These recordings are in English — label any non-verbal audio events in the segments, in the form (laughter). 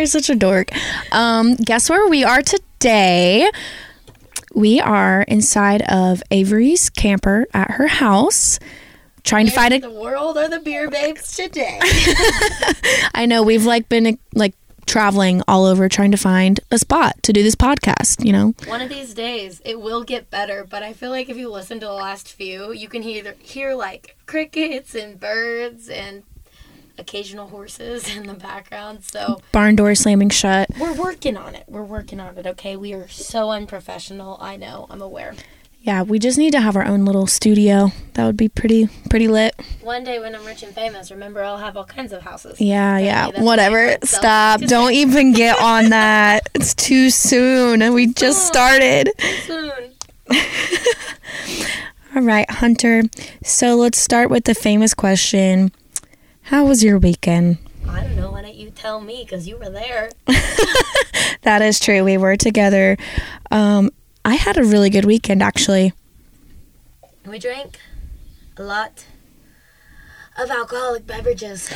You're such a dork. Um, guess where we are today? We are inside of Avery's camper at her house, trying to find a. the world are the beer babes today. (laughs) I know we've like been like traveling all over trying to find a spot to do this podcast. You know, One of these days, it will get better, but I feel like if you listen to the last few, you can hear hear like crickets and birds and occasional horses (laughs) in the background. So barn door slamming shut. we're working on it. We're working on it. Okay, we are so unprofessional. I know. I'm aware. Yeah, we just need to have our own little studio. That would be pretty pretty lit. One day when I'm rich and famous, remember I'll have all kinds of houses. Yeah, Okay, yeah. Whatever. Stop. (laughs) Don't even get on that. It's too soon. And we just started. soon. (laughs) All right, Hunter. So let's start with the famous question. How was your weekend? I don't know. Why don't you tell me? Because you were there. (laughs) (laughs) That is true. We were together. Um, I had a really good weekend, actually. We drank a lot of alcoholic beverages.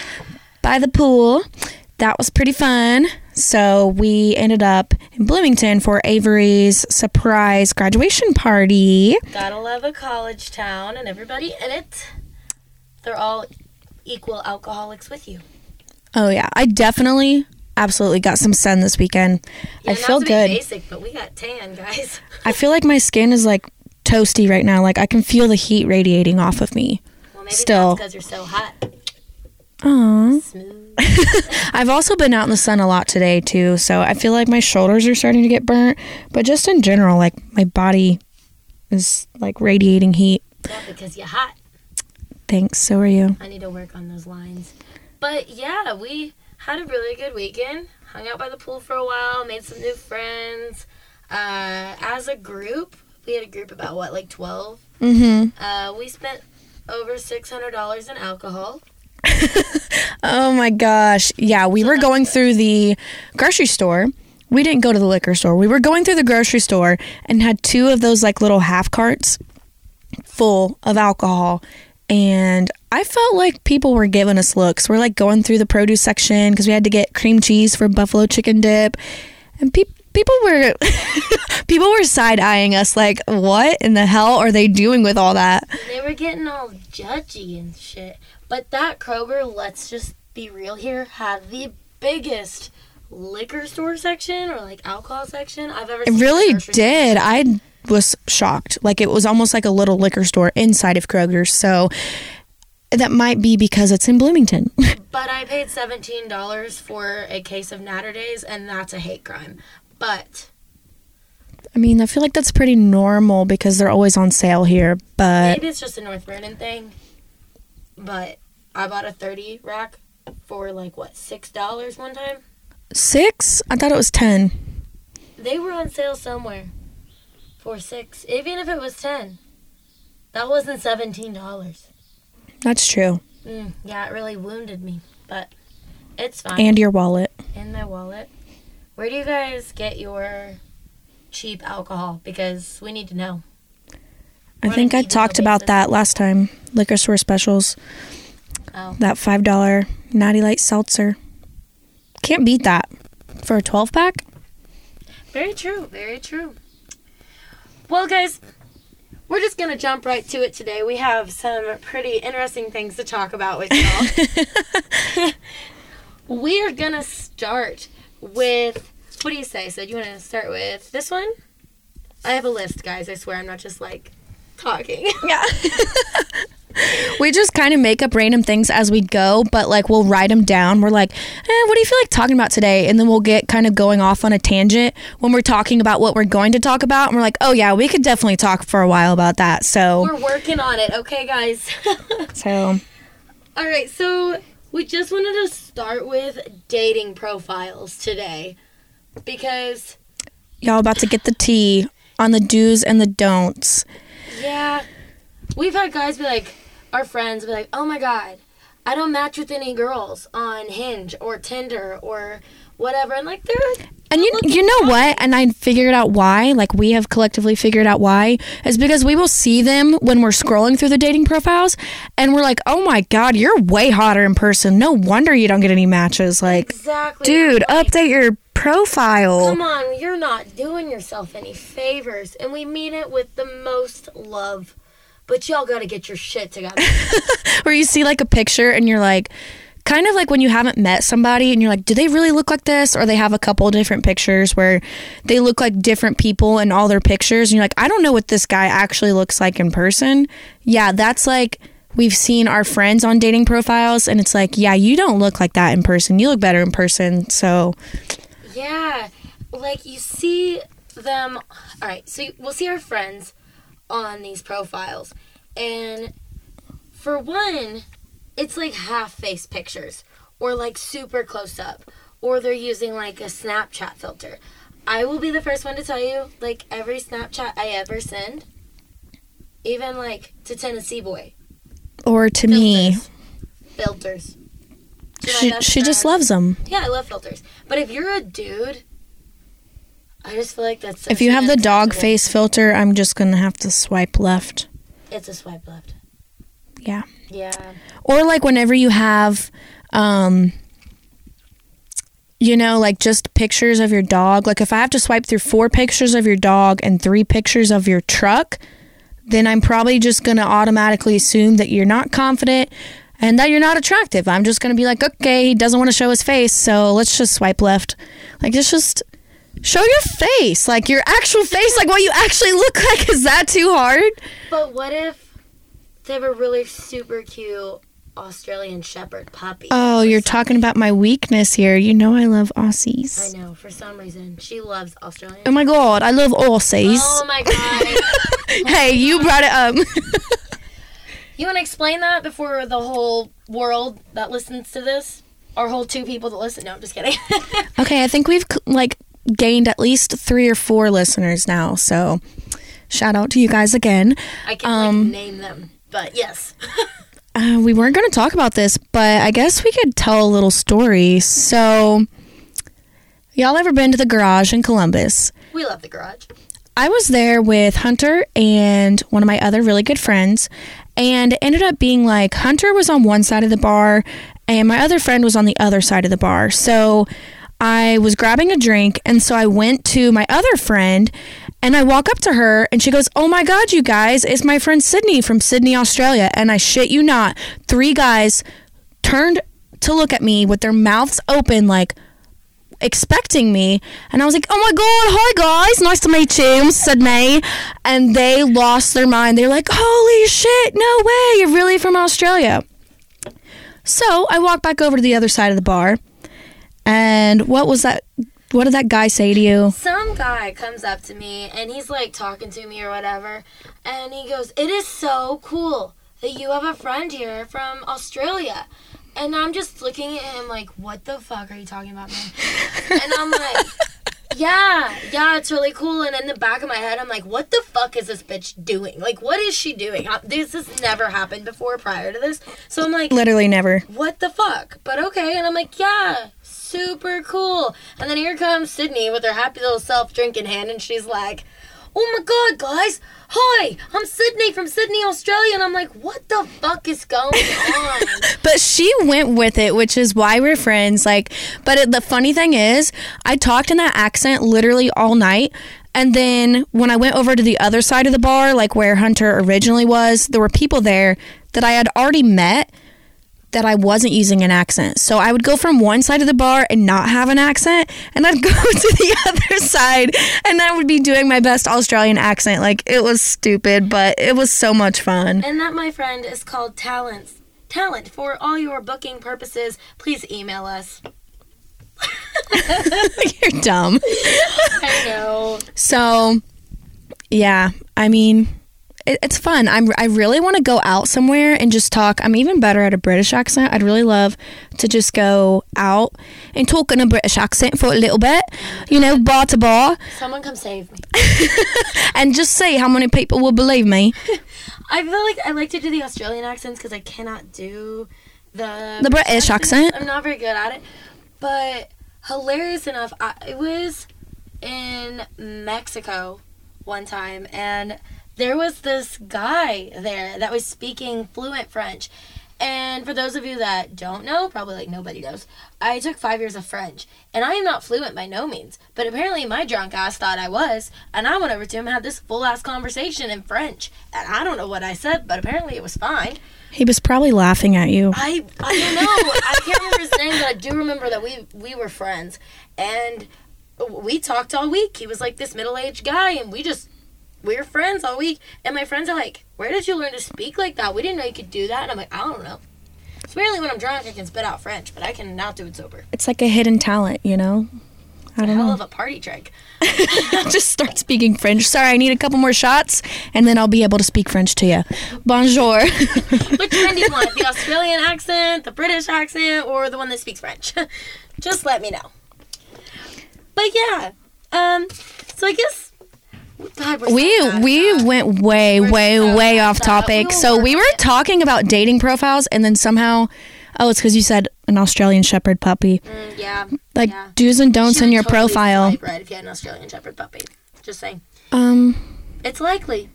By the pool. That was pretty fun. So we ended up in Bloomington for Avery's surprise graduation party. Gotta love a college town and everybody in it. They're all equal alcoholics with you. Oh yeah, I definitely absolutely got some sun this weekend. Yeah, I feel good. Basic, but we got tan, guys. I feel like my skin is like toasty right now. Like I can feel the heat radiating off of me. Well, maybe Still. because you're so hot. Aww. Smooth. (laughs) I've also been out in the sun a lot today too, so I feel like my shoulders are starting to get burnt. But just in general, like my body is like radiating heat. yeah, because you're hot. Thanks. So are you. I need to work on those lines. But yeah, we had a really good weekend. Hung out by the pool for a while, made some new friends. Uh, as a group, we had a group about what, like 12? Mm-hmm. Uh, we spent over $600 in alcohol. (laughs) Oh my gosh. Yeah, we were going through the grocery store. We didn't go to the liquor store. We were going through the grocery store and had two of those like little half carts full of alcohol. And I felt like people were giving us looks. We're like going through the produce section because we had to get cream cheese for buffalo chicken dip. And pe- people were (laughs) people were side eyeing us like, what in the hell are they doing with all that? They were getting all judgy and shit. But that Kroger, let's just be real here, had the biggest liquor store section or like alcohol section I've ever It really did. I was shocked. Like it was almost like a little liquor store inside of Kroger's. So that might be because it's in Bloomington. (laughs) But I paid $17 for a case of Natter Days, and that's a hate crime. But I mean, I feel like that's pretty normal because they're always on sale here. But maybe it's just a North Vernon thing. But I bought a 30 rack for like, what, $6 one time? six? I thought it was ten. They were on sale somewhere for six, even if it was 10 That wasn't $17. That's true. Mm, yeah, it really wounded me, but it's fine. And your wallet. in my wallet. Where do you guys get your cheap alcohol? Because we need to know. I We're think I talked about that last time. Liquor store specials. Oh. That five dollar Natty Light seltzer. Can't beat that for a twelve pack. Very true. Very true. Well, guys, we're just gonna jump right to it today. We have some pretty interesting things to talk about with y'all. (laughs) we are gonna start with what do you say? So, do you want to start with this one? I have a list, guys. I swear, I'm not just like talking. Yeah. (laughs) we just kind of make up random things as we go, but like we'll write them down. We're like, eh, what do you feel like talking about today? And then we'll get kind of going off on a tangent when we're talking about what we're going to talk about. And we're like, oh, yeah, we could definitely talk for a while about that. So, We're working on it, okay, guys. (laughs) so All right, so we just wanted to start with dating profiles today because y'all about to get the tea on the do's and the don'ts. yeah, we've had guys be like our friends be like, "Oh my god, I don't match with any girls on Hinge or Tinder or whatever." And like they're And you you know what? And I figured out why. Like we have collectively figured out why is because we will see them when we're scrolling through the dating profiles, and we're like, "Oh my god, you're way hotter in person. No wonder you don't get any matches." Like, Exactly. dude, update your profile. Come on, you're not doing yourself any favors, and we mean it with the most love. But y'all gotta get your shit together. (laughs) Where you see like a picture and you're like, kind of like when you haven't met somebody and you're like, do they really look like this? Or they have a couple different pictures where they look like different people in all their pictures. And you're like, I don't know what this guy actually looks like in person. Yeah, that's like we've seen our friends on dating profiles and it's like, yeah, you don't look like that in person. You look better in person. So, yeah, like you see them. All right, so we'll see our friends on these profiles, and for one, it's like half face pictures or like super close up, or they're using like a Snapchat filter. I will be the first one to tell you, like every Snapchat I ever send, even like to Tennessee Boy, or to me, filters. Filters. To my she, she just loves them. Yeah, I love filters. But if you're a dude, I just feel like that's. If you have the dog face filter, I'm just going to have to swipe left. it's a swipe left. Yeah. Yeah. or like whenever you have um you know like just pictures of your dog like if i have to swipe through four pictures of your dog and three pictures of your truck then i'm probably just going to automatically assume that you're not confident and that you're not attractive i'm just going to be like okay he doesn't want to show his face so let's just swipe left like it's just show your face like your actual face like what you actually look like is that too hard But what if they were really super cute Australian Shepherd puppy? oh you're talking about my weakness here you know i love aussies I know. For some reason, she loves Australian. Oh my god, I love Aussies. Oh my god! (laughs) hey, you brought it up. (laughs) you want to explain that before the whole world that listens to this, our whole two people that listen? No, I'm just kidding. (laughs) okay, I think we've like gained at least three or four listeners now. So, shout out to you guys again. I can Um, like name them, but yes. (laughs) Uh, we weren't going to talk about this, but I guess we could tell a little story. So, y'all ever been to the garage in Columbus? we love the garage. I was there with Hunter and one of my other really good friends, and it ended up being like Hunter was on one side of the bar, and my other friend was on the other side of the bar. So I was grabbing a drink, and so I went to my other friend, and I walk up to her, and she goes, "Oh my God, you guys! It's my friend Sydney from Sydney, Australia." And I shit you not, three guys turned to look at me with their mouths open, like expecting me and I was like, "Oh my god, hi guys, nice to meet you, I'm Sydney." And they lost their mind. They're like, "Holy shit, no way, you're really from Australia." So, I walk back over to the other side of the bar. And what was that what did that guy say to you? some guy comes up to me and he's like talking to me or whatever and he goes it is so cool that you have a friend here from australia and i'm just looking at him like what the fuck are you talking about man (laughs) and i'm like yeah yeah it's really cool and in the back of my head i'm like what the fuck is this bitch doing like what is she doing this has never happened before prior to this so i'm like Literally never. what the fuck? But okay. And I'm like, yeah, super cool. And then here comes Sydney with her happy little self drink in hand, and she's like, oh my god, guys. Hi, I'm Sydney from Sydney, Australia. And I'm like, what the fuck is going (laughs) on? But she went with it, which is why we're friends. Like, but it, the funny thing is, I talked in that accent literally all night. And then when I went over to the other side of the bar, like where Hunter originally was, there were people there that I had already met that I wasn't using an accent. So I would go from one side of the bar and not have an accent, and I'd (laughs) go to the other side and I would be doing my best Australian accent. Like it was stupid, but it was so much fun. and that, my friend, is called talents. Talent for all your booking purposes. Please email us. (laughs) You're dumb. (laughs) I know. So, yeah, I mean, it, it's fun. I'm, I really want to go out somewhere and just talk. I'm even better at a British accent. I'd really love to just go out and talk in a British accent for a little bit, you know, bar to bar, Someone come save me. (laughs) and just see how many people will believe me. (laughs) I feel like I like to do the Australian accents because I cannot do the The British accent? I'm not very good at it, but hilarious enough, I, I was in Mexico one time, and there was this guy there that was speaking fluent French. And for those of you that don't know, probably like nobody knows, I took five years of French. And I am not fluent by no means. But apparently my drunk ass thought I was. And I went over to him and had this full ass conversation in French. And I don't know what I said, but apparently it was fine. He was probably laughing at you. I I don't know. I can't remember his name, but I do remember that we we were friends, and we talked all week. He was like this middle aged guy, and we just we were friends all week. And my friends are like, "Where did you learn to speak like that? We didn't know you could do that." And I'm like, "I don't know." So apparently, when I'm drunk, I can spit out French, but I cannot do it sober. It's like a hidden talent, you know? I don't Hell know. of a party trick. (laughs) Just start speaking French. Sorry, I need a couple more shots, and then I'll be able to speak French to you. Bonjour. (laughs) Which one do you want? The (laughs) Australian accent, the British accent, or the one that speaks French? Just let me know. But yeah, um, so I guess God, so we we went way We're way so way off topic. So we were talking about dating profiles, and then somehow, oh, it's because you said an Australian Shepherd puppy. Mm, yeah, Like yeah. do's and don'ts in your totally profile. Right, if you had an Australian Shepherd puppy. Just saying, Um, it's likely.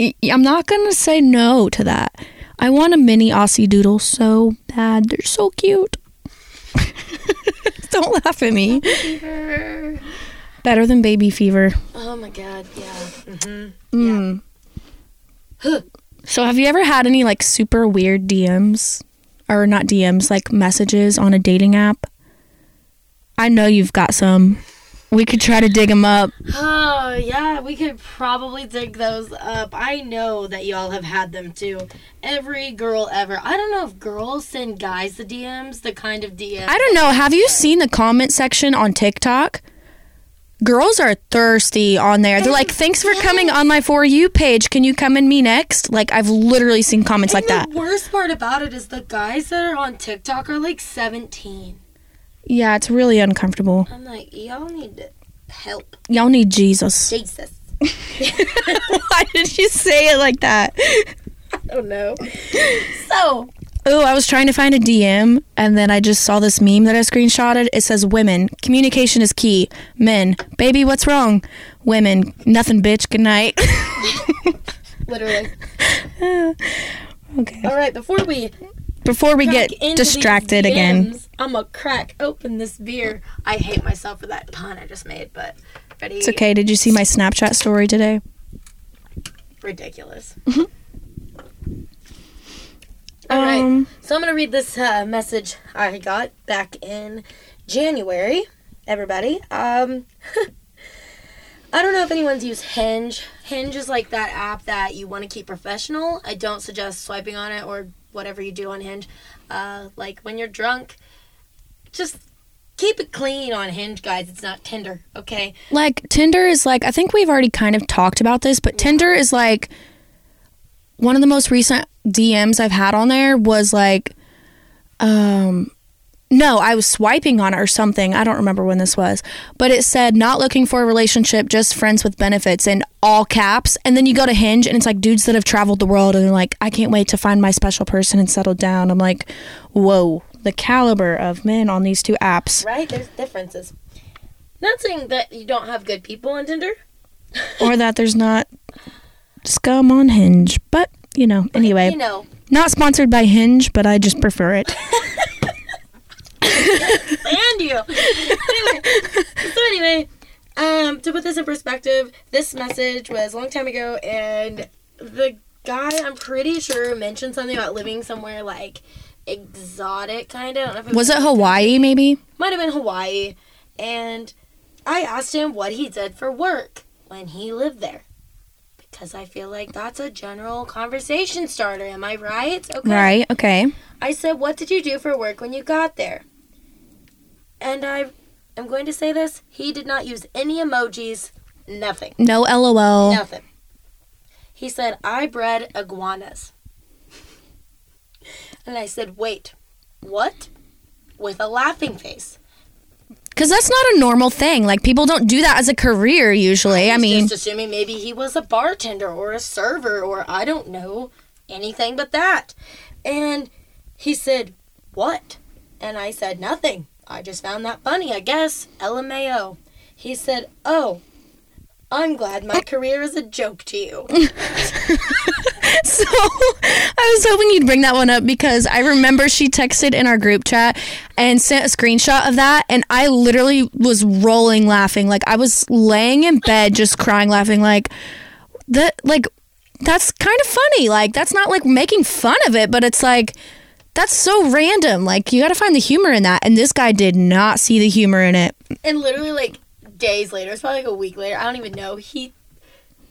I'm not gonna say no to that. I want a mini Aussie Doodle so bad. They're so cute. (laughs) Don't laugh at me. Fever. Better than baby fever. Oh my god, yeah. hmm Mm. So have you ever had any like super weird DMs or not DMs like messages on a dating app? I know you've got some. We could try to dig them up. Oh yeah, we could probably dig those up. I know that y'all have had them too. Every girl ever. I don't know if girls send guys the DMs, the kind of DMs. I don't know. Have you seen the comment section on TikTok? Girls are thirsty on there. They're like, "Thanks for coming on my for you page. Can you come and me next?" Like I've literally seen comments like that. the worst part about it is the guys that are on TikTok are like 17. Yeah, it's really uncomfortable. I'm like, y'all need help. Y'all need Jesus. Jesus. (laughs) (laughs) Why did you say it like that? I don't know. So, Oh, I was trying to find a DM and then I just saw this meme that I screenshotted. It says women, communication is key. Men, baby, what's wrong? Women, nothing bitch, good night. (laughs) literally. (sighs) okay. All right, before we Before we get distracted these again. I'm gonna crack open this beer. I hate myself for that pun I just made, but ready? It's okay. Did you see my Snapchat story today? Ridiculous. Mm-hmm. All right, Um, so I'm gonna read this uh, message I got back in January. Everybody, um, (laughs) I don't know if anyone's used Hinge. Hinge is like that app that you want to keep professional. I don't suggest swiping on it or whatever you do on Hinge. Uh, like when you're drunk, just keep it clean on Hinge, guys. It's not Tinder, okay? like Tinder is like I think we've already kind of talked about this, but Tinder is like one of the most recent DMs I've had on there was like um no, I was swiping on it or something. I don't remember when this was. But it said not looking for a relationship, just friends with benefits in all caps. And then you go to Hinge and it's like dudes that have traveled the world and they're like, I can't wait to find my special person and settle down. I'm like, whoa, the caliber of men on these two apps. Right? There's differences. Not saying that you don't have good people on Tinder. or that there's not scum on Hinge. But, you know, anyway, You know, not sponsored by Hinge, but I just prefer it. (laughs) and you. anyway, so anyway, um, to put this in perspective, this message was a long time ago, and the guy I'm pretty sure mentioned something about living somewhere like exotic, kind of. I don't know if Was it Hawaii, maybe? Might have been Hawaii, and I asked him what he did for work when he lived there. Because I feel like that's a general conversation starter. Am I right? Okay. Right, okay. I said, What did you do for work when you got there? And I am going to say this he did not use any emojis, nothing. No LOL. Nothing. He said, I bred iguanas. And I said, Wait, what? With a laughing face. Because that's not a normal thing. Like, people don't do that as a career usually. I was mean, just assuming maybe he was a bartender or a server or I don't know anything but that. And he said, "What?" And I said, "Nothing." I just found that funny, I guess. LMAO. He said, Oh, I'm glad my career is a joke to you. (laughs) (laughs) (laughs) So I was hoping you'd bring that one up because I remember she texted in our group chat and sent a screenshot of that, and I literally was rolling laughing. Like I was laying in bed just crying, laughing. Like that, like that's kind of funny. Like that's not like making fun of it, but it's like that's so random. Like you got to find the humor in that, and this guy did not see the humor in it. And literally, like, days later, it's probably like a week later, I don't even know, he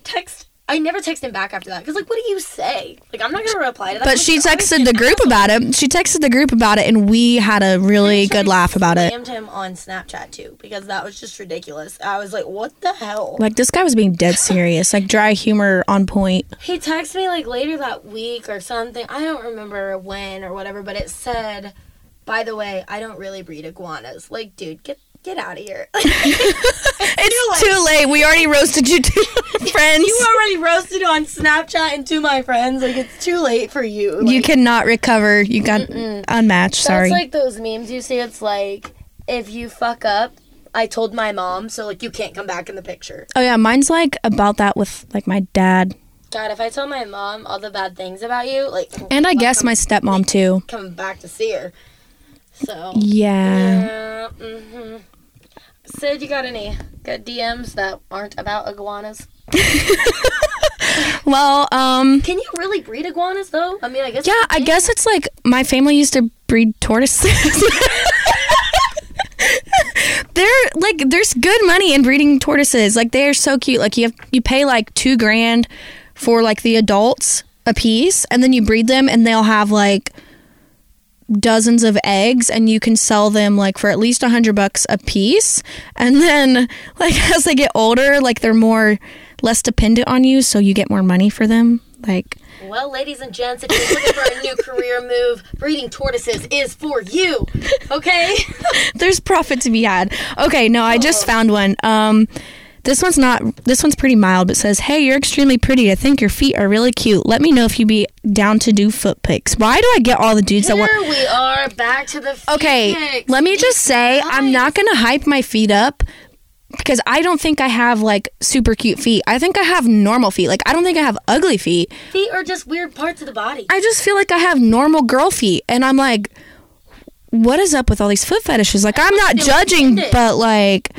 text. I never texted him back after that because, like, what do you say? Like, I'm not gonna reply to that. But she texted the group about it. She texted the group about it, and we had a really good laugh about it. Slammed him on Snapchat too because that was just ridiculous. I was like, "What the hell?" Like this guy was being dead serious, like dry humor on point. He texted me like later that week or something. I don't remember when or whatever, but it said, "By the way, I don't really breed iguanas." Like, dude, get get out of here. (laughs) (laughs) It's too late. We already roasted you two (laughs) friends. you already roasted on Snapchat and to my friends. Like, it's too late for you. Like, You cannot recover. You got unmatched. Sorry. That's like those memes you see. It's like if you fuck up, I told my mom, so like you can't come back in the picture. oh yeah, mine's like about that with like my dad, God, if I tell my mom all the bad things about you, like and I guess my stepmom too. coming back to see her. So Yeah. yeah. Mm-hmm. Sid, you got any good DMs that aren't about iguanas? (laughs) Well, um, Can you really breed iguanas though? I mean, I guess. yeah, I guess it's like my family used to breed tortoises. (laughs) They're like there's good money in breeding tortoises. Like they are so cute. Like you have you pay like two grand for like the adults a piece, and then you breed them, and they'll have like dozens of eggs and you can sell them like for at least a hundred bucks a piece and then (laughs) like as they get older like they're more less dependent on you so you get more money for them like Well, ladies and gents, if you're looking for a new career move, breeding tortoises is for you. Okay. (laughs) there's profit to be had okay no i just found one um this one's not this one's pretty mild but says hey you're extremely pretty i think your feet are really cute let me know if you'd be down to do foot pics why do i get all the dudes that Here want we are back to the. feet Okay, pics. let me just say I'm not gonna hype my feet up because I don't think I have like super cute feet. I think I have normal feet. Like I don't think I have ugly feet. Feet are just weird parts of the body. I just feel like I have normal girl feet, and I'm like, what is up with all these foot fetishes? Like I'm not judging, but like,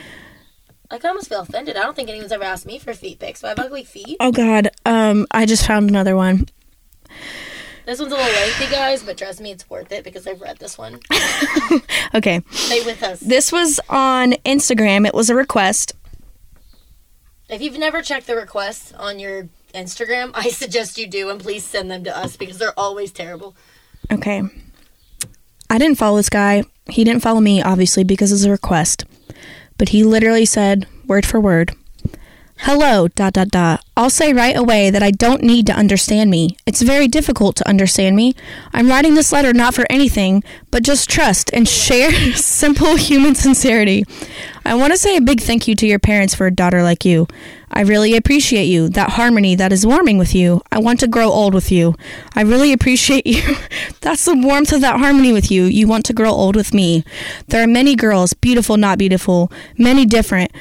I almost feel offended. I don't think anyone's ever asked me for feet pics. Do I have ugly feet? oh god, um, I just found another one. This one's a little lengthy, guys, but trust me, it's worth it because I've read this one. (laughs) Okay, Stay with us. this was on Instagram. It was a request. If you've never checked the requests on your Instagram, I (laughs) suggest you do, and please send them to us because they're always terrible. Okay. I didn't follow this guy. He didn't follow me, obviously, because it's a request. But he literally said, word for word, Hello, dot, dot, dot. I'll say right away that I don't need to understand me. It's very difficult to understand me. I'm writing this letter not for anything, but just trust and share (laughs) simple human sincerity. I want to say a big thank you to your parents for a daughter like you. I really appreciate you, that harmony that is warming with you. I want to grow old with you. I really appreciate (laughs) you. That's the warmth of that harmony with you. You want to grow old with me. There are many girls, beautiful, not beautiful, many different.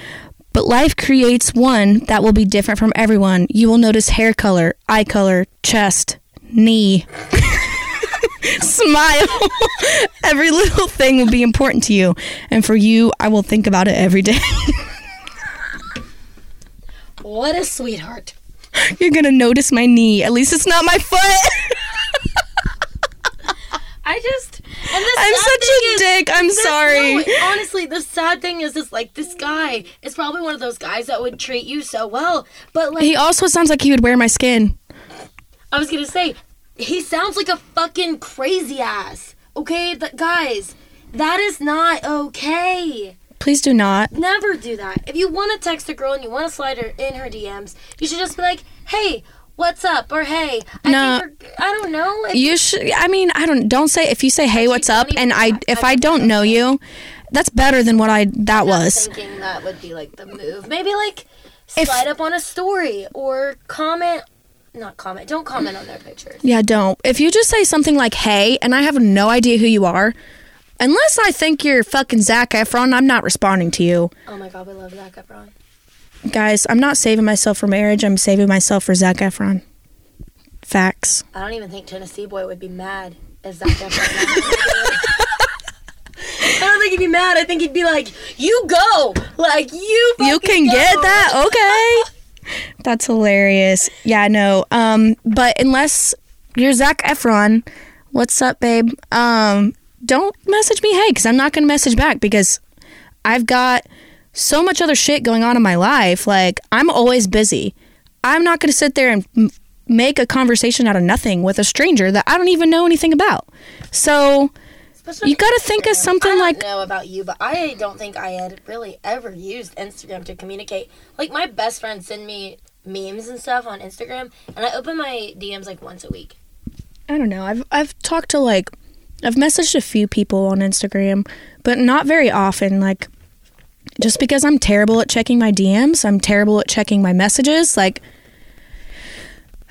But life creates one that will be different from everyone. You will notice hair color, eye color, chest, knee, (laughs) smile. (laughs) every little thing will be important to you. And for you, I will think about it every day. What a sweetheart. You're going to notice my knee. At least it's not my foot. I just I'm such a is- dick. I'm sorry. no, honestly, the sad thing is, is like this guy is probably one of those guys that would treat you so well, but like He also sounds like he would wear my skin. I was gonna say, he sounds like a fucking crazy ass. Okay, but guys, that is not okay. Please do not. Never do that. If you want to text a girl and you want to slide her in her DMs, you should just be like, "Hey, what's up?" or "Hey, I No. think I don't know." If- You should. I mean, I don't. Don't say if you say, "Hey, what's up?" and I, that. if I I don't know you, that's better than what I that was. thinking that would be like the move. Maybe like If- slide up on a story or comment. Not comment. Don't comment on their pictures. Yeah, don't. If you just say something like "Hey," and I have no idea who you are, Unless I think you're fucking Zac Efron, I'm not responding to you. Oh my god, we love Zac Efron. Guys, I'm not saving myself for marriage. I'm saving myself for Zac Efron. Facts. I don't even think Tennessee Boy would be mad if Zac Efron. (laughs) I don't think he'd be mad. I think he'd be like, "You go, like you." You can get that. Okay. (laughs) That's hilarious. Yeah, no. Um, but unless you're Zac Efron, what's up, babe? Um, don't message me hey, because I'm not gonna message back because I've got so much other shit going on in my life. Like I'm always busy. I'm not gonna sit there and m- make a conversation out of nothing with a stranger that I don't even know anything about. So Especially You gotta think of something I don't like- know about you, but I don't think I had really ever used Instagram to communicate. Like my best friend send me memes and stuff on Instagram, and I open my DMs like once a week. I don't know. I've I've talked to like I've messaged a few people on Instagram, but not very often. Like just because I'm terrible at checking my DMs, I'm terrible at checking my messages. Like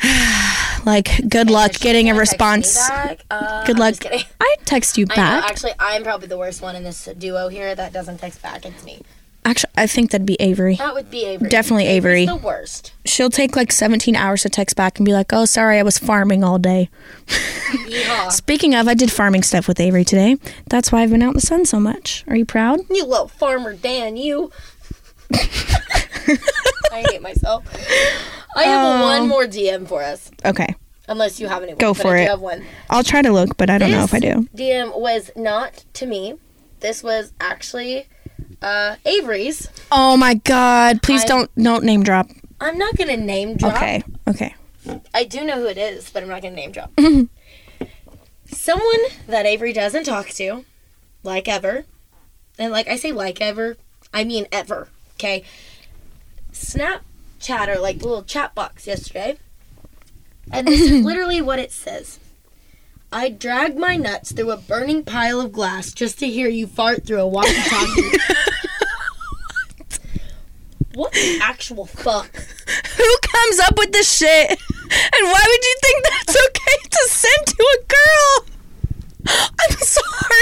(sighs) like good luck getting a response. (laughs) Uh, Good luck. I text you I know. back. Actually, I'm probably the worst one in this duo here that doesn't text back. It's me. Actually, I think that'd be Avery. That would be Avery. Definitely Avery. The worst. She'll take like 17 hours to text back and be like, "Oh, sorry, I was farming all day." (laughs) Speaking of, I did farming stuff with Avery today. That's why I've been out in the sun so much. Are you proud? You little farmer Dan, you. (laughs) I hate myself. I have Oh. one more DM for us. Okay. Unless you have any. Go for it. have one. I'll try to look, but I don't know if I do. DM was not to me. This was actually uh, Avery's. Oh my god, please I- don't don't name drop. I'm not gonna name drop. Okay. Okay. I do know who it is, but I'm not gonna name drop. (laughs) Someone that Avery doesn't talk to, like ever, and like I say, like ever, I mean ever. Okay. Snapchat or like the little chat box yesterday, and this is (laughs) literally what it says. I dragged my nuts through a burning pile of glass just to hear you fart through a walkie-talkie. (laughs) what the actual fuck? Who comes up with this shit? And why would you think that's okay to send to a girl? I'm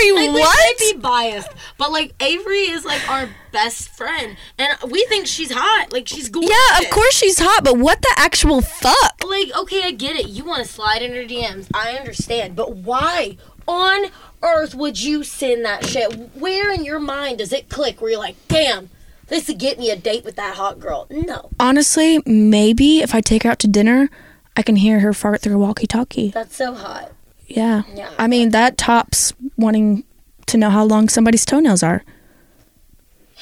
sorry, Like, we might be biased, but like Avery is like our best friend, and we think she's hot. Like she's gorgeous. Yeah, of course she's hot, but what the actual fuck? Like, okay, I get it. You want to slide in her DMs. I understand, but why on earth would you send that shit? Where in your mind does it click where you're like, damn, this would get me a date with that hot girl? No, Honestly, maybe if I take her out to dinner, I can hear her fart through a walkie-talkie. that's so hot. Yeah. Yeah. I mean, that tops wanting to know how long somebody's toenails are.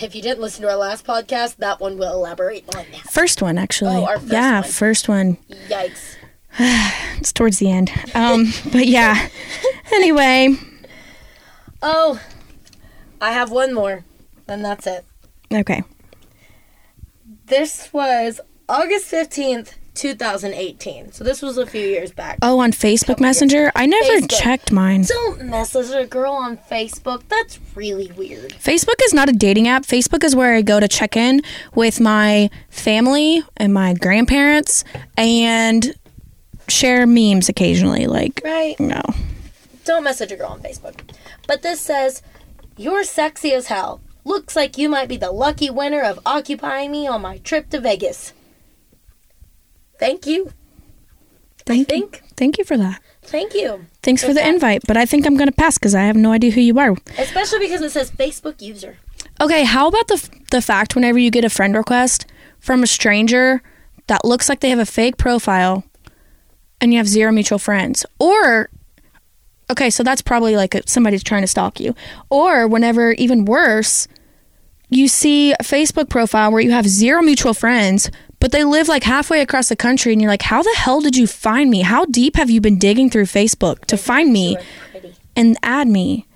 If you didn't listen to our last podcast, that one will elaborate on that. First one, actually. Oh, our first yeah, one. first one. Yikes. (sighs) It's towards the end. Um, but yeah. (laughs) Anyway, Oh, I have one more, and that's it. okay. This was August 15th, 2018. So this was a few years back. Oh, on Facebook Messenger? I never Facebook. checked mine. Don't message a girl on Facebook. That's really weird. Facebook is not a dating app. Facebook is where I go to check in with my family and my grandparents and share memes occasionally. Like, Right? no. Don't message a girl on Facebook. But this says, You're sexy as hell. Looks like you might be the lucky winner of occupying me on my trip to Vegas. Thank you. Thank you. Thank you for that. Thank you. Thanks for the invite, but I think I'm going to pass because I have no idea who you are. Especially because it says Facebook user. Okay, how about the the fact whenever you get a friend request from a stranger that looks like they have a fake profile and you have zero mutual friends or okay, so that's probably like a, somebody's trying to stalk you. Or whenever even worse, you see a Facebook profile where you have zero mutual friends, but they live like halfway across the country and you're like, "How the hell did you find me? How deep have you been digging through Facebook to find me You are pretty. and add me?"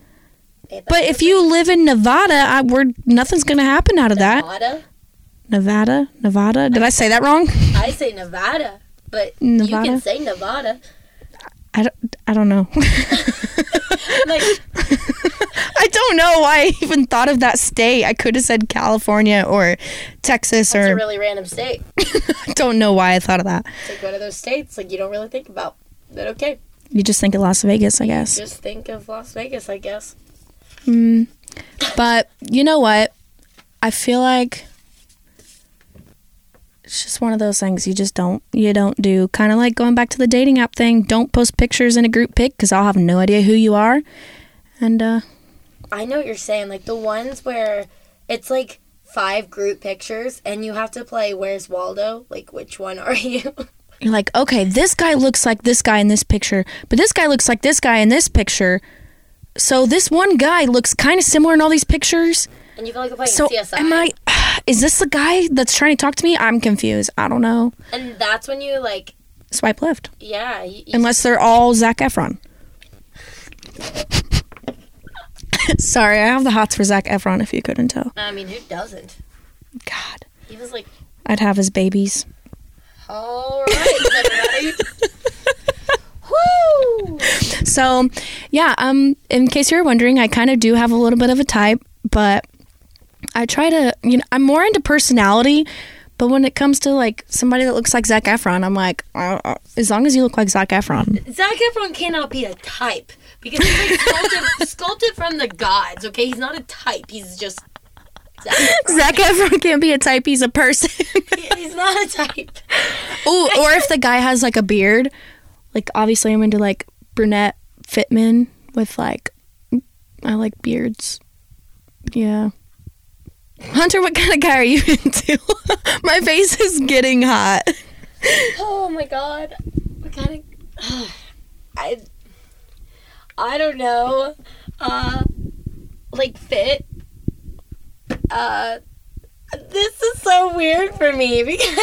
But if you live in Nevada, I, we're nothing's gonna happen out of that. Nevada, Nevada, Nevada. Did I say that wrong? I say Nevada, but you can say Nevada. I don't, I don't know. (laughs) Like, (laughs) I don't know why I even thought of that state. I could have said California or Texas it's a or really random state. I (laughs) don't know why I thought of that. It's like one of those states like you don't really think about. But okay, You just think of Las Vegas, I guess. just think of Las Vegas, I guess. Mm, but you know what? I feel like it's just one of those things you just don't you don't do. Kind of like going back to the dating app thing. Don't post pictures in a group pic because I'll have no idea who you are. And uh, I know what you're saying. Like the ones where it's like five group pictures and you have to play Where's Waldo? Like, which one are you? (laughs) you're like, okay, this guy looks like this guy in this picture, but this guy looks like this guy in this picture. So this one guy looks kind of similar in all these pictures. And you feel like you're playing So CSI. am I? Is this the guy that's trying to talk to me? I'm confused. I don't know. And that's when you like, Swipe left, yeah. You, you- unless they're all Zac Efron. (laughs) Sorry, I have the hots for Zac Efron. If you couldn't tell, I mean, who doesn't? God, He was like, I'd have his babies. all right, everybody. (laughs) Woo! So, yeah. Um, in case you're wondering, I kind of do have a little bit of a type, but I try to. You know, I'm more into personality. But when it comes to like somebody that looks like Zac Efron, I'm like, uh, as long as you look like Zac Efron, Zac Efron cannot be a type because he's like sculpted, (laughs) sculpted from the gods. Okay, he's not a type. He's just Zac Efron. Zac Efron can't be a type. He's a person. (laughs) He's not a type. Ooh, or if the guy has like a beard, like obviously I'm into like brunette fit men with like I like beards. Yeah. Hunter, what kind of guy are you (laughs) into? (laughs) My face is getting hot. Oh my god. What kind of (sighs) I I don't know. Uh like fit. Uh this is so weird for me (laughs) because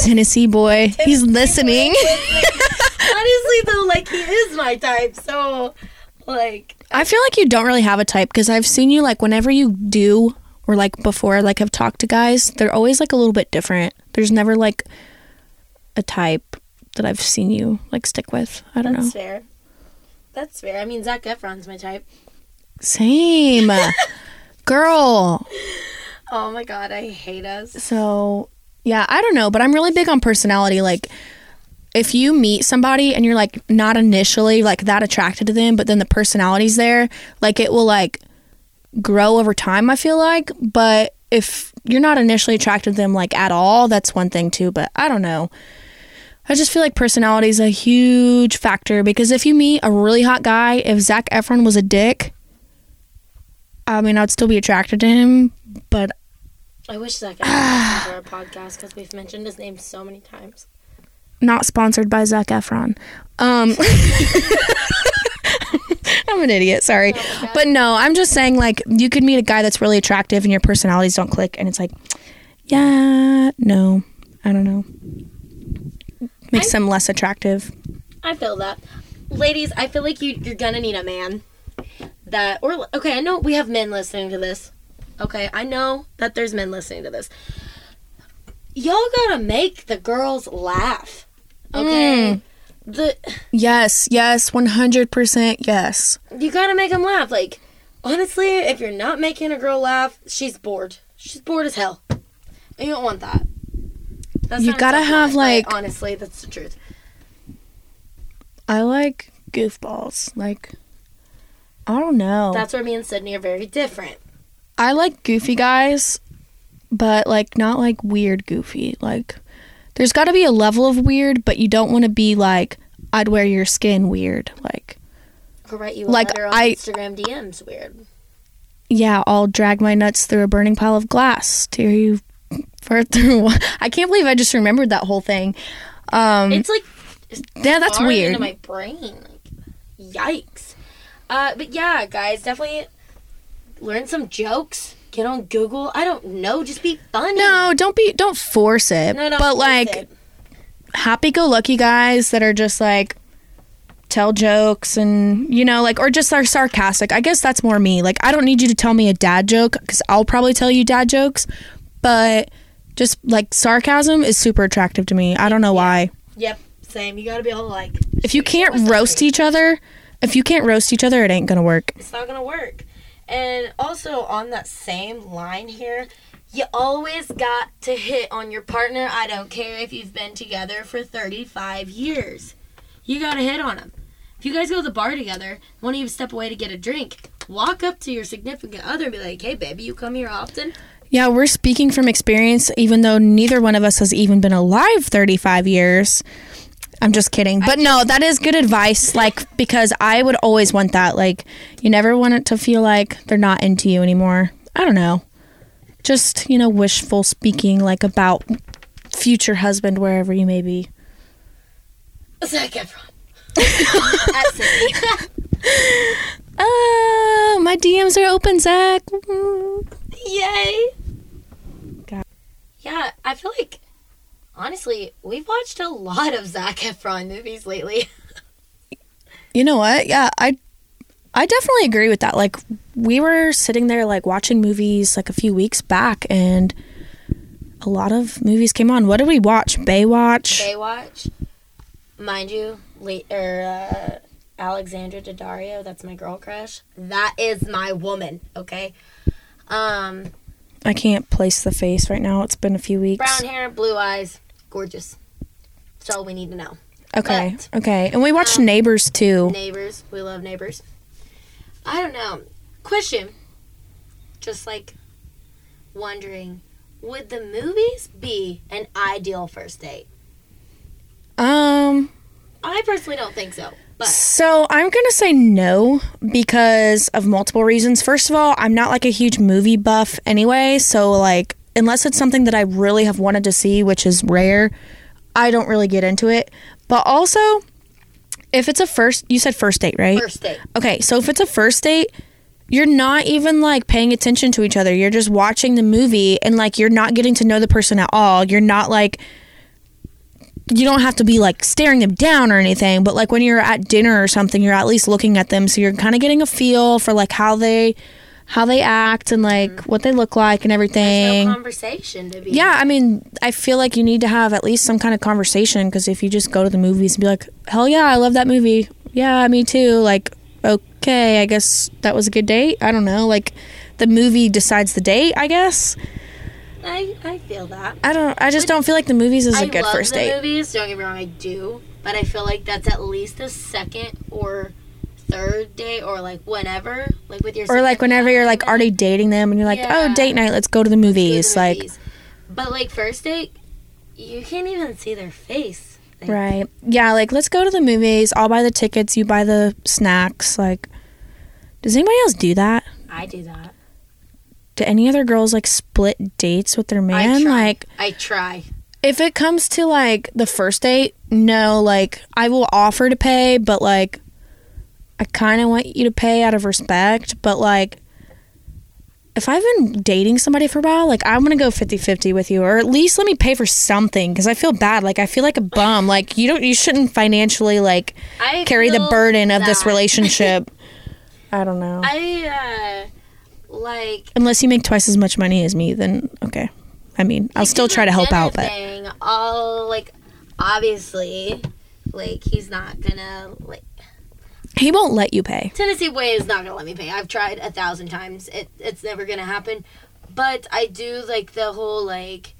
Tennessee boy, he's listening. honestly though like he is my type. So like I feel like you don't really have a type because I've seen you like whenever you do or like before like I've talked to guys, they're always like a little bit different. There's never like a type that I've seen you like stick with. I don't that's know. That's fair. That's fair. I mean Zac Efron's my type. Same. (laughs) Girl. Oh my god, I hate us. So, yeah, I don't know, but I'm really big on personality. Like, if you meet somebody and you're like not initially like that attracted to them, but then the personality's there, like it will like grow over time, I feel like. But if you're not initially attracted to them like at all, that's one thing too. But I don't know. I just feel like personality is a huge factor because if you meet a really hot guy, if Zac Efron was a dick, I mean, I'd still be attracted to him, but I wish Zac Efron to our (sighs) podcast because we've mentioned his name so many times. not sponsored by Zac Efron. Um, (laughs) (laughs) I'm an idiot, sorry. Oh but no, I'm just saying, like, you could meet a guy that's really attractive and your personalities don't click, and it's like, yeah, no, I don't know. Makes them less attractive. I feel that. Ladies, I feel like you, you're gonna need a man that, or, okay, I know we have men listening to this. Okay, I know that there's men listening to this. Y'all gotta make the girls laugh. Okay? Mm. The Yes, yes, 100% yes. You gotta make them laugh. Like, honestly, if you're not making a girl laugh, she's bored. She's bored as hell. And you don't want that. That You gotta have, but like- honestly, that's the truth. I like goofballs. Like, I don't know. That's where me and Sydney are very different. I like goofy guys, but like not like weird goofy. Like there's got to be a level of weird, but you don't want to be like I'd wear your skin weird. Like I'll write you Like, I- Instagram DMs. Weird. yeah, I'll drag my nuts through a burning pile of glass to you fart (laughs) through. I can't believe I just remembered that whole thing. Um, It's like yeah, that's weird. into my brain. Like, yikes. Uh, but yeah, guys, definitely learn some jokes. Get on Google. I don't know. Just be funny. no, don't be don't force it. no, no. but like happy-go-lucky guys that are just like tell jokes and you know like or just are sarcastic i guess that's more me like i don't need you to tell me a dad joke because i'll probably tell you dad jokes but just like sarcasm is super attractive to me i don't know why Yep, same. You gotta be able to like. if you can't roast each other if you can't roast each other it ain't gonna work It's not gonna work. And also on that same line here, you always got to hit on your partner. I don't care if you've been together for 35 years. You gotta hit on them. If you guys go to the bar together, one of you step away to get a drink, walk up to your significant other and be like, "Hey, baby, you come here often?" Yeah, we're speaking from experience, even though neither one of us has even been alive 35 years. I'm just kidding. But no, that is good advice. Like, because I would always want that. Like, you never want it to feel like they're not into you anymore. I don't know. Just, you know, wishful speaking, like about future husband, wherever you may be. Zac Efron. At Sydney. Oh, my DMs are open, Zac. Yay! God. Yeah, I feel like honestly, we've watched a lot of Zac Efron movies lately. (laughs) You know what? Yeah, I I definitely agree with that. Like we were sitting there like watching movies like a few weeks back and a lot of movies came on. What did we watch? Baywatch. Baywatch, mind you, late or uh, Alexandra Daddario. That's my girl crush. That is my woman. Okay. Um, I can't place the face right now. It's been a few weeks. brown hair, blue eyes, gorgeous. That's all we need to know. okay. but- Okay. And we watched Um, Neighbors too. Neighbors, we love neighbors. I don't know. Question. Just like wondering, would the movies be an ideal first date? Um I personally don't think so. But So I'm gonna say no because of multiple reasons. First of all, I'm not like a huge movie buff anyway, so like unless it's something that I really have wanted to see, which is rare, I don't really get into it. But also, if it's a first, you said first date, right? first date. Okay, so if it's a first date, you're not even like paying attention to each other. You're just watching the movie and like you're not getting to know the person at all. You're not like you don't have to be like staring them down or anything, but like when you're at dinner or something, you're at least looking at them so you're kind of getting a feel for like how they how they act and like mm-hmm. what they look like and everything. no conversation to be. Yeah, I mean, I feel like you need to have at least some kind of conversation because if you just go to the movies and be like, "Hell yeah, I love that movie," yeah, me too. Like, okay, I guess that was a good date. I don't know. Like, the movie decides the date. I guess. I, I feel that. I don't. I just don't feel like the movies is a I good love first the date. movies. Don't get me wrong, I do. But I feel like that's at least a second or third date or like whenever, like with your Or like whenever you're like already dating them and you're like, oh, Yeah. oh, date night, let's go to the to the movies. Like, but like first date, you can't even see their face. Like, right? Yeah, like let's go to the movies. I'll buy the tickets. You buy the snacks. Like, does anybody else do that? I do that. do any other girls like split dates with their I man? try. Like, I try. if it comes to like the first date, no, like I will offer to pay, but like I kind of want you to pay out of respect, but like if I've been dating somebody for a while, like I'm going to go 50-50 with you or at least let me pay for something cuz I feel bad. Like I feel like a bum. Like you don't you shouldn't financially like I carry the burden of this relationship. (laughs) I don't know. I uh like Unless you make twice as much money as me, then okay. I mean, I'll still try to help out, but thing, I'll like obviously like he's not gonna like he won't let you pay. Tennessee Way is not gonna let me pay. I've tried a thousand times. It it's never gonna happen. But I do like the whole like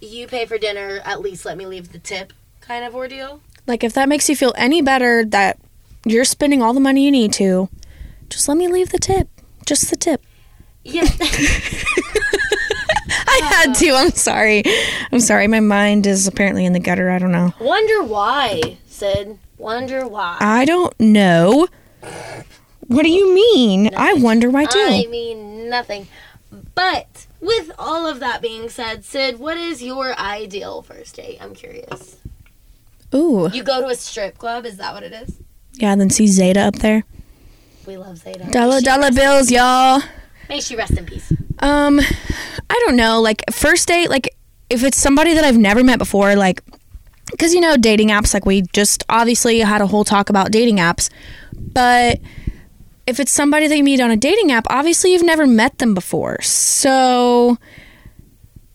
you pay for dinner, at least let me leave the tip kind of ordeal. Like if that makes you feel any better that you're spending all the money you need to, just let me leave the tip. Just the tip. Yeah. (laughs) I had to. I'm sorry. I'm sorry. My mind is apparently in the gutter. I don't know. Wonder why, Sid. Wonder why. I don't know. What do you mean? I wonder why too. I mean nothing. But with all of that being said, Sid, what is your ideal first date? I'm curious. Ooh. You go to a strip club, is that what it is? Yeah, then see Zeta up there. We love Zeta. Dollar dollar bills, y'all. May she rest in peace. Um, I don't know. Like first date, like if it's somebody that I've never met before, like because you know dating apps, like we just obviously had a whole talk about dating apps, but if it's somebody that you meet on a dating app, obviously you've never met them before. So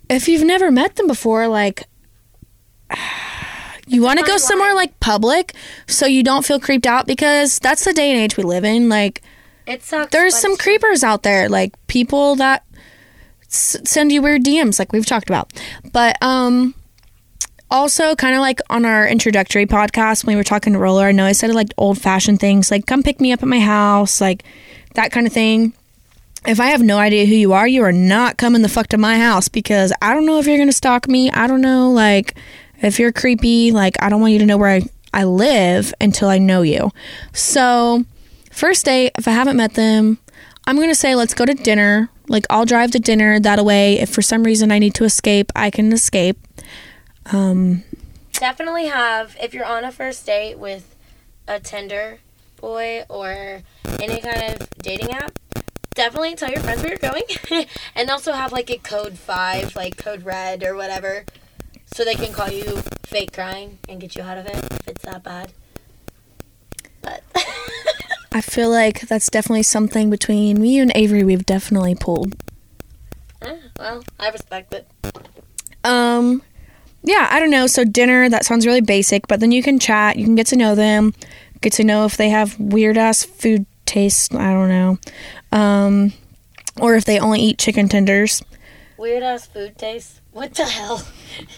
if you've never met them before, like you want to go somewhere like public so you don't feel creeped out because that's the day and age we live in. Like It sucks. there's some creepers out there like people that s- send you weird dms like we've talked about but um also kind of like on our introductory podcast when we were talking to roller i know i said like old fashioned things like come pick me up at my house like that kind of thing. If I have no idea who you are, you are not coming the fuck to my house because I don't know if you're gonna stalk me. I don't know, like, if you're creepy, like, I don't want you to know where I, I live until I know you. So, first date, if I haven't met them, I'm gonna say let's go to dinner. Like, I'll drive to dinner. That way, if for some reason I need to escape, I can escape. Um, Definitely have if you're on a first date with a Tinder boy or any kind of dating app. Definitely tell your friends where you're going, (laughs) and also have like a code five, like code red or whatever, so they can call you fake crying and get you out of it if it's that bad. But (laughs) I feel like that's definitely something between me and Avery we've definitely pulled. eh, well, I respect it. Um, yeah, I don't know. So dinner, that sounds really basic, but then you can chat, you can get to know them, get to know if they have weird ass food tastes. I don't know, um, or if they only eat chicken tenders. Weird ass food taste. What the hell?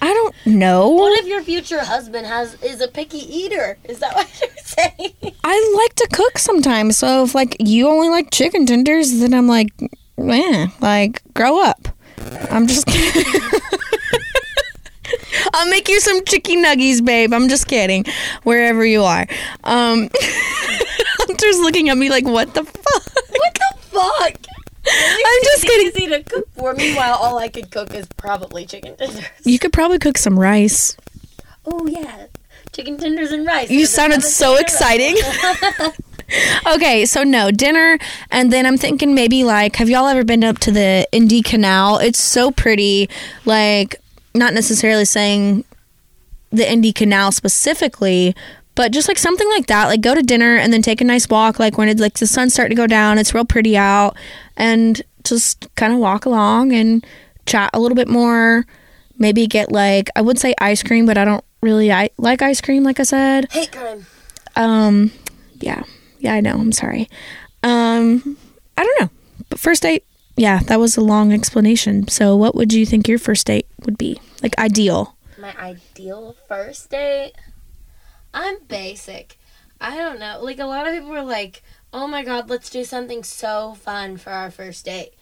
I don't know. What if your future husband has is a picky eater? Is that what you're (laughs) saying? I like to cook sometimes, so if like you only like chicken tenders, then I'm like, eh, like grow up. I'm just (laughs) kidding. I'll make you some chicken nuggies, babe. I'm just kidding. Wherever you are. Um, (laughs) Hunter's looking at me like, what the fuck? What the fuck? I'm just kidding. Easy to cook for me while all I could cook is probably chicken tenders. You could probably cook some rice. Oh yeah, chicken tenders and rice. You sounded so exciting. (laughs) Okay, so no, dinner, and then I'm thinking maybe like, have y'all ever been up to the Indy Canal? It's so pretty. Like, not necessarily saying the Indy Canal specifically, but just like something like that. Like, go to dinner and then take a nice walk. Like when it's like the sun's starting to go down, it's real pretty out, and just kind of walk along and chat a little bit more. Maybe get like I would say ice cream, but I don't really I like ice cream. Like I said, Hate crime. um, yeah, yeah, I know. I'm sorry. Um, I don't know. But first date, yeah, that was a long explanation. So, what would you think your first date would be? Like ideal? My ideal first date. I'm basic. I don't know. Like a lot of people were like, "Oh my god, let's do something so fun for our first date,"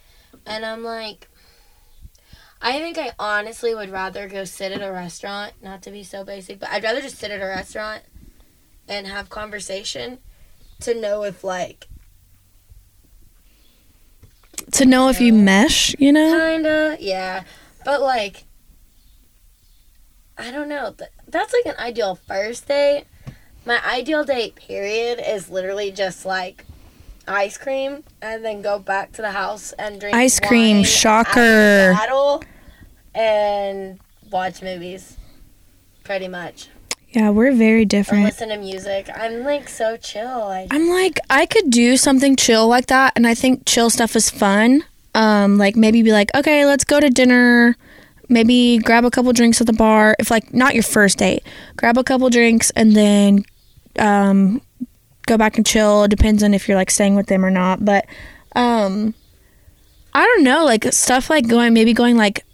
and I'm like. I think I honestly would rather go sit at a restaurant, not to be so basic, but I'd rather just sit at a restaurant and have conversation to know if like To know if you mesh, you know? Kinda, yeah. But like, I don't know. That's like an ideal first date. My ideal date, period, is literally just like ice cream and then go back to the house and drink Ice cream, shocker. battle and watch movies. Pretty much. Yeah, we're very Or different. listen to music. I'm like so chill. I I'm like, I could do something chill like that, and I think chill stuff is fun. Um, like maybe be like, okay, let's go to dinner. Maybe grab a couple drinks at the bar. If like not your first date, grab a couple drinks and then um, go back and chill. It depends on if you're like staying with them or not. But um, I don't know, like stuff like going maybe going like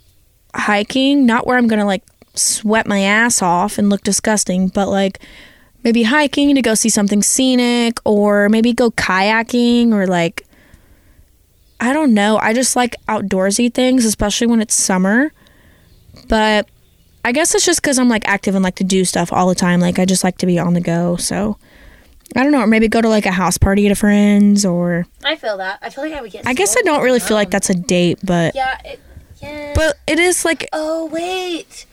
hiking. Not where I'm gonna like sweat my ass off and look disgusting, but like maybe hiking to go see something scenic or maybe go kayaking or like I don't know. I just like outdoorsy things, especially when it's summer. But I guess it's just cuz I'm like active and like to do stuff all the time. Like I just like to be on the go. So I don't know, or maybe go to like a house party at a friend's or I feel that. I feel like I would get I guess I don't really feel like that's a date, but Yeah, it, yeah. but it is like Oh wait,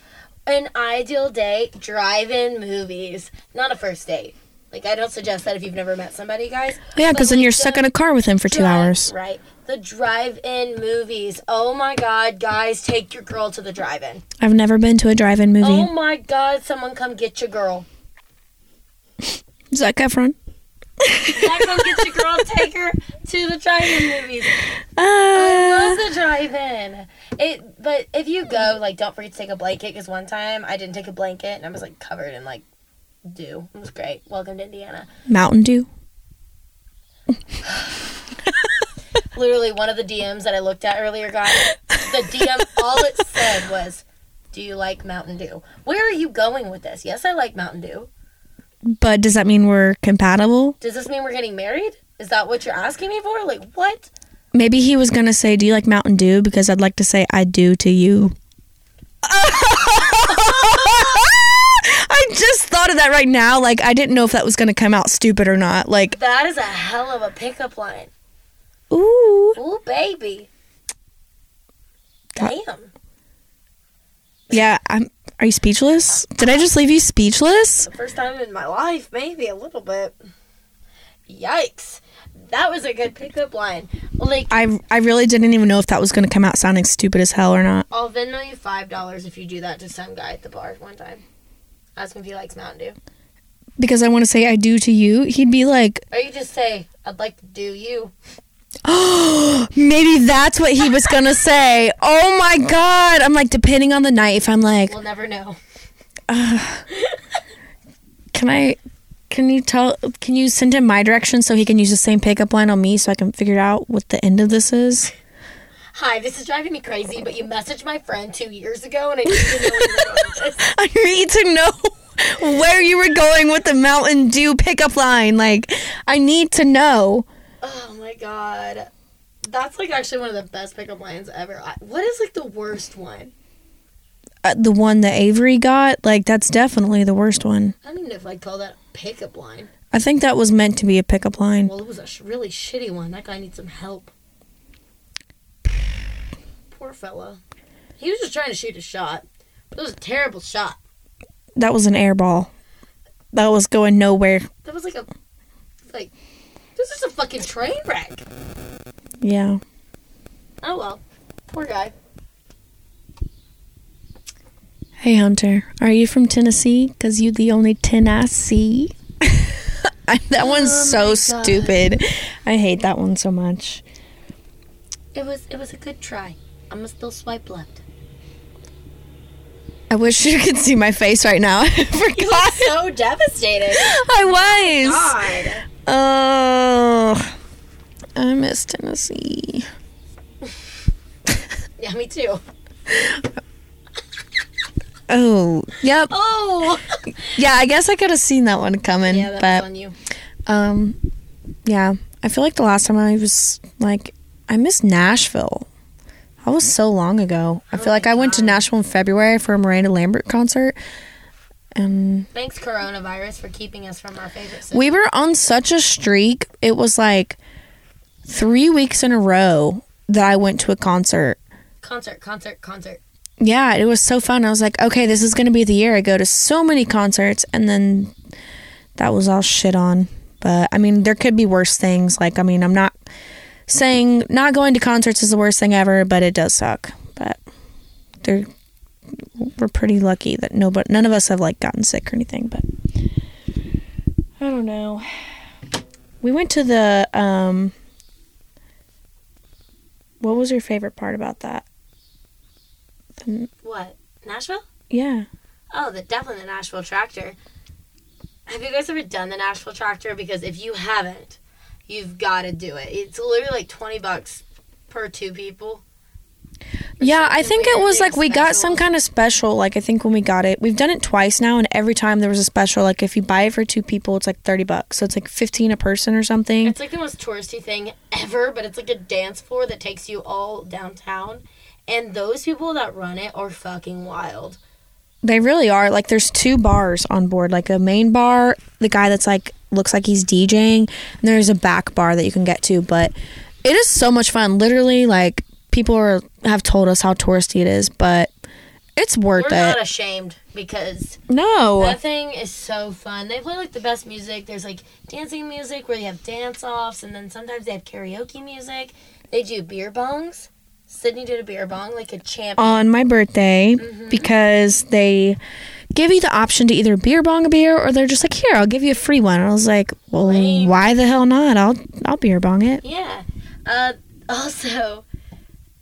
an ideal date: drive-in movies, not a first date. Like I don't suggest that if you've never met somebody, guys. yeah, cuz then you're stuck in a car with him for 2 drive- hours. Right. The drive-in movies. Oh my God, guys, take your girl to the drive-in. I've never been to a drive-in movie. Oh my God, someone come get your girl. Zac Efron. Yeah, come get your girl. (laughs) Take her to the drive-in movies. Uh, I love the drive-in. It, but if you go, like, don't forget to take a blanket. Because one time I didn't take a blanket and I was like covered in like dew. It was great. Welcome to Indiana. Mountain Dew. (sighs) (laughs) Literally, one of the DMs that I looked at earlier, guys. The DM, all it said was, "Do you like Mountain Dew?" Where are you going with this? Yes, I like Mountain Dew. But does that mean we're compatible? Does this mean we're getting married? Is that what you're asking me for? Like what? Maybe he was gonna say, "Do you like Mountain Dew?" Because I'd like to say, "I do" to you. (laughs) I just thought of that right now. Like I didn't know if that was gonna come out stupid or not. Like, That is a hell of a pickup line. Ooh, Ooh, baby. Damn. yeah. I'm. Are you speechless? Did I just leave you speechless? The first time in my life, maybe a little bit. Yikes. That was a good pickup line. Like, I I really didn't even know if that was gonna come out sounding stupid as hell or not. I'll Venmo you five dollars if you do that to some guy at the bar one time. Ask him if he likes Mountain Dew. Because I want to say I do to you. He'd be like, Or you just say, I'd like to do you. (gasps) maybe that's what he was gonna say. Oh my god! I'm like, depending on the knife, I'm like, We'll never know. (sighs) can I? Can you tell? Can you send him my direction so he can use the same pickup line on me so I can figure out what the end of this is? Hi, this is driving me crazy, but you messaged my friend two years ago and I need to know where you're going with this. (laughs) I need to know where you were going with the Mountain Dew pickup line. Like, I need to know. Oh my god. That's like actually one of the best pickup lines ever. I, what is like the worst one? Uh, the one that Avery got, like, that's definitely the worst one. I don't even know if I'd call that a pickup line. I think that was meant to be a pickup line. Well, it was a sh- really shitty one. That guy needs some help. Poor fella. He was just trying to shoot a shot. But it was a terrible shot. That was an air ball. That was going nowhere. That was like a like this is a fucking train wreck. Yeah. Oh well. Poor guy. Hey Hunter, are you from Tennessee? Cause you the only Tennessee. (laughs) I, that one's Oh so stupid. I hate that one so much. It was it was a good try. I'ma still swipe left. I wish you could see my face right now. (laughs) I (laughs) forgot. So devastated. I was. Oh God. Oh, I miss Tennessee. (laughs) Yeah, me too. Oh, yep. Oh Yeah, I guess I could have seen that one coming, Yeah, that's but on you. um, yeah. I feel like the last time I was like, I miss Nashville. That was so long ago. I Oh feel like my I went to Nashville in February for a Miranda Lambert concert, and Thanks coronavirus for keeping us from our favorite city. we were on such a streak. It was like three weeks in a row that I went to a concert. concert, concert, concert. Yeah, it was so fun. I was like, okay, this is going to be the year I go to so many concerts. And then that was all shit on. But I mean, there could be worse things. Like, I mean, I'm not saying not going to concerts is the worst thing ever, but it does suck. But they're, we're pretty lucky that nobody, none of us have like gotten sick or anything. But I don't know. We went to the, um, what was your favorite part about that? The, What? Nashville? yeah. Oh, the definitely the Nashville tractor. Have you guys ever done the Nashville tractor? Because if you haven't, you've got to do it. It's literally like twenty bucks per two people. Yeah, I think it was like we got some kind of special. Like I think when we got it, we've done it twice now, and every time there was a special. Like if you buy it for two people, it's like thirty bucks. So it's like fifteen a person or something. It's like the most touristy thing ever, but it's like a dance floor that takes you all downtown. And those people that run it are fucking wild. They really are. Like there's two bars on board, like a main bar, the guy that's like looks like he's DJing, and there's a back bar that you can get to. But it is so much fun. Literally, like people are have told us how touristy it is, but it's worth We're it. not ashamed because no. that thing is so fun. They play like the best music. There's like dancing music where they have dance offs, and then sometimes they have karaoke music. They do beer bongs. Sydney did a beer bong like a champion. on my birthday Mm-hmm. because they give you the option to either beer bong a beer or they're just like here I'll give you a free one. And I was like, well, Lame. why the hell not? I'll I'll beer bong it. Yeah. Uh, also,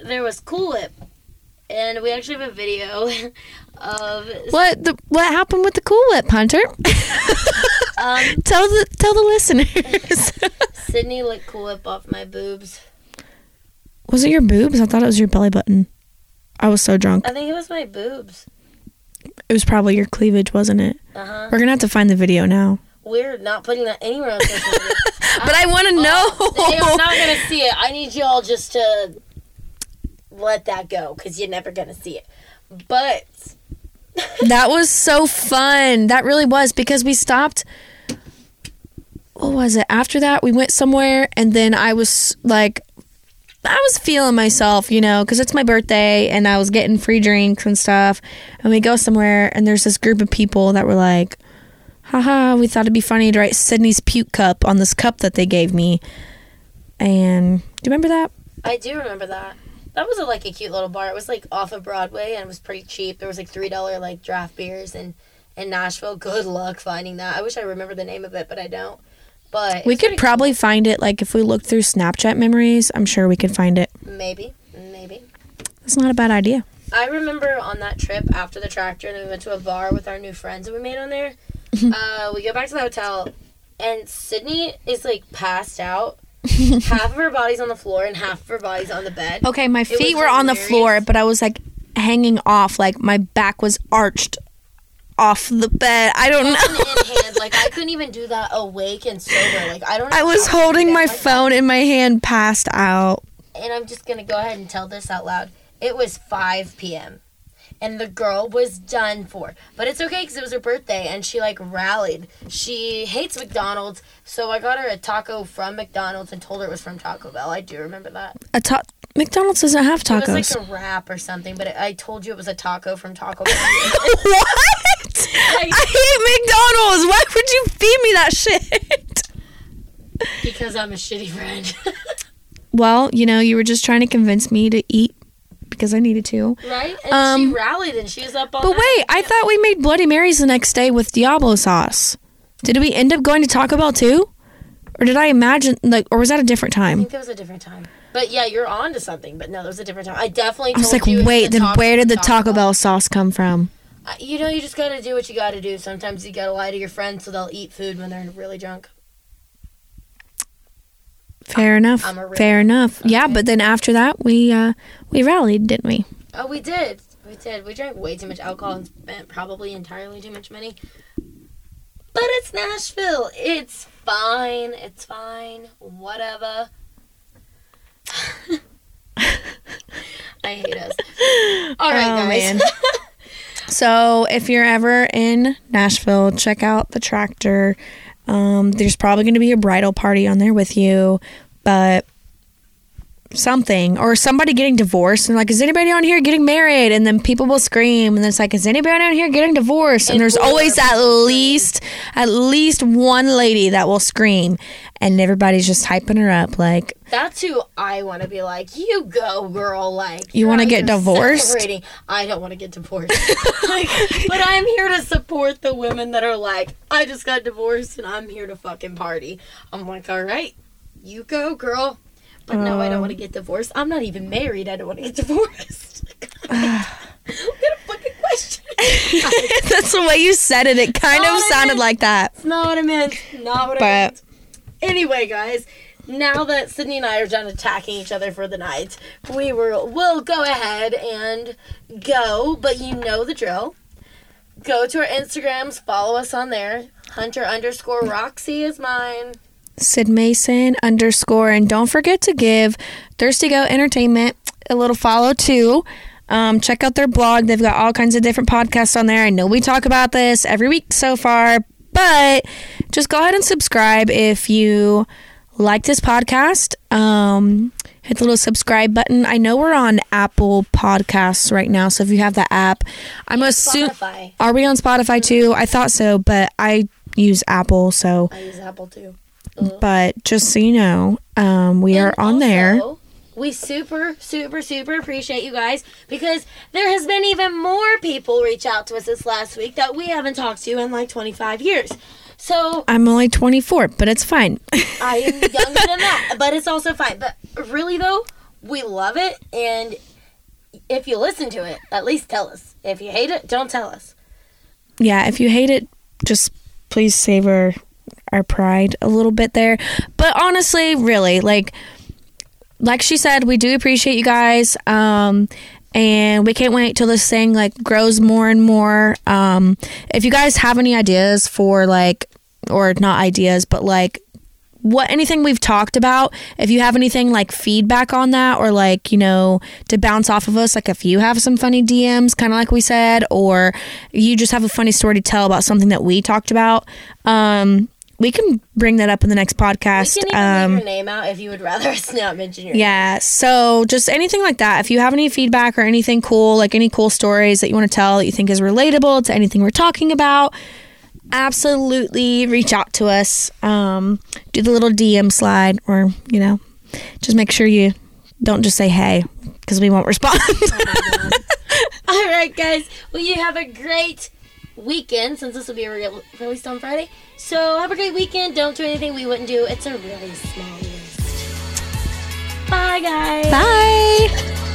there was Cool Whip, and we actually have a video (laughs) of What the what happened with the Cool Whip, Hunter? (laughs) um, (laughs) tell the tell the listeners. Sydney licked Cool Whip off my boobs. was it your boobs? I thought it was your belly button. I was so drunk. I think it was my boobs. It was probably your cleavage, wasn't it? Uh huh. We're gonna have to find the video now. We're not putting that anywhere on social media. But I want to know. Are know. not gonna see it. I need you all just to let that go because you're never gonna see it. But (laughs) that was so fun. That really was because we stopped. What was it? After that, we went somewhere, and then I was like, I was feeling myself, you know, because it's my birthday, and I was getting free drinks and stuff. And we go somewhere, and there's this group of people that were like, haha, we thought it'd be funny to write Sydney's puke cup on this cup that they gave me. And do you remember that? I do remember that. That was a, like a cute little bar. It was like off of Broadway and it was pretty cheap. There was like three dollar like draft beers and in Nashville. (laughs) Good luck finding that. I wish I remember the name of it, but I don't. But We could probably find it, like, if we look through Snapchat memories, I'm sure we could find it. maybe maybe. That's not a bad idea. I remember on that trip after the tractor, and we went to a bar with our new friends that we made on there. (laughs) uh, we go back to the hotel, and Sydney is like passed out. (laughs) half of her body's on the floor, and half of her body's on the bed. Okay, my feet were on the floor, but I was like hanging off, like my back was arched off the bed. I don't Phone know. in hand, like I couldn't even do that awake and sober. Like I don't. know I was how to do holding my like that. phone in my hand, passed out. and I'm just gonna go ahead and tell this out loud. It was 5 p.m. and the girl was done for. But it's okay because it was her birthday and she like rallied. She hates McDonald's, so I got her a taco from McDonald's and told her it was from Taco Bell. I do remember that. A ta- McDonald's doesn't have tacos. It was like a wrap or something, but it, I told you it was a taco from Taco (laughs) Bell. what? I hate McDonald's. Why would you feed me that shit? because I'm a shitty friend. (laughs) well, you know, you were just trying to convince me to eat because I needed to. right? And Um, she rallied and she was up all But night. wait, I thought we made Bloody Marys the next day with Diablo sauce. Did we end up going to Taco Bell too? Or did I imagine like or was that a different time? I think that was a different time. But yeah, you're on to something. But no, that was a different time. I definitely I was like, wait, the then where did the Taco Bell sauce come from? Uh, You know, you just gotta do what you gotta do. Sometimes you gotta lie to your friends so they'll eat food when they're really drunk. Fair enough. A real- Fair enough. Yeah, but then after that we uh we rallied, didn't we? Oh, we did. We did. We drank way too much alcohol and spent probably entirely too much money. But it's Nashville. It's fine. It's fine. Whatever. (laughs) I hate us. All right, Oh, guys. man. (laughs) So if you're ever in Nashville, check out the tractor. Um, there's probably going to be a bridal party on there with you, but something or somebody getting divorced and like, is anybody on here getting married? And then people will scream, and then it's like, is anybody on here getting divorced? And, And there's always at least at least one lady that will scream, and everybody's just hyping her up like. That's who I want to be like. You go, girl. Like You wanna get divorced? celebrating. (laughs) I don't want to get divorced. like, but I'm here to support the women that are like, I just got divorced and I'm here to fucking party. I'm like, all right, you go, girl. But no, I don't Um. want to get divorced. I'm not even married. I don't want to get divorced. (laughs) what a fucking question. (laughs) That's the way you said it. It kind Not of sounded like that. It's not what I meant. Not what I meant. Anyway, guys, now that Sydney and I are done attacking each other for the night, we will we'll go ahead and go. But you know the drill. Go to our Instagrams, follow us on there. Hunter underscore Roxy is mine. Sid Mason underscore. And don't forget to give Thirsty Go Entertainment a little follow too. Um, check out their blog. They've got all kinds of different podcasts on there. I know we talk about this every week so far, but just go ahead and subscribe if you like this podcast. Um, hit the little subscribe button. I know we're on Apple Podcasts right now, so if you have the app, I'm assuming. Are we on Spotify too? I thought so, but I use Apple, so I use Apple too. But just so you know, um, we are And on there. We super, super, super appreciate you guys because there has been even more people reach out to us this last week that we haven't talked to in like 25 years. So I'm only 24, but it's fine. (laughs) I am younger than that, but it's also fine. But really, though, we love it. And if you listen to it, at least tell us. If you hate it, don't tell us. yeah, if you hate it, just please savor our pride a little bit there. But honestly, really, like like she said, we do appreciate you guys. Um and we can't wait till this thing like grows more and more. Um if you guys have any ideas for like or not ideas, but like what anything we've talked about. If you have anything like feedback on that, or like you know to bounce off of us, like if you have some funny DMs, kind of like we said, or you just have a funny story to tell about something that we talked about. Um, we can bring that up in the next podcast. You can even um, your name out if you would rather (laughs) us not mention your name. yeah. So just anything like that. If you have any feedback or anything cool, like any cool stories that you want to tell that you think is relatable to anything we're talking about, absolutely reach out to us. Um, do the little DM slide, or you know, just make sure you don't just say hey because we won't respond. (laughs) All right, guys. Well, you have a great weekend since this will be re- released on Friday. So have a great weekend. Don't do anything we wouldn't do. It's a really small list. Bye, guys. Bye.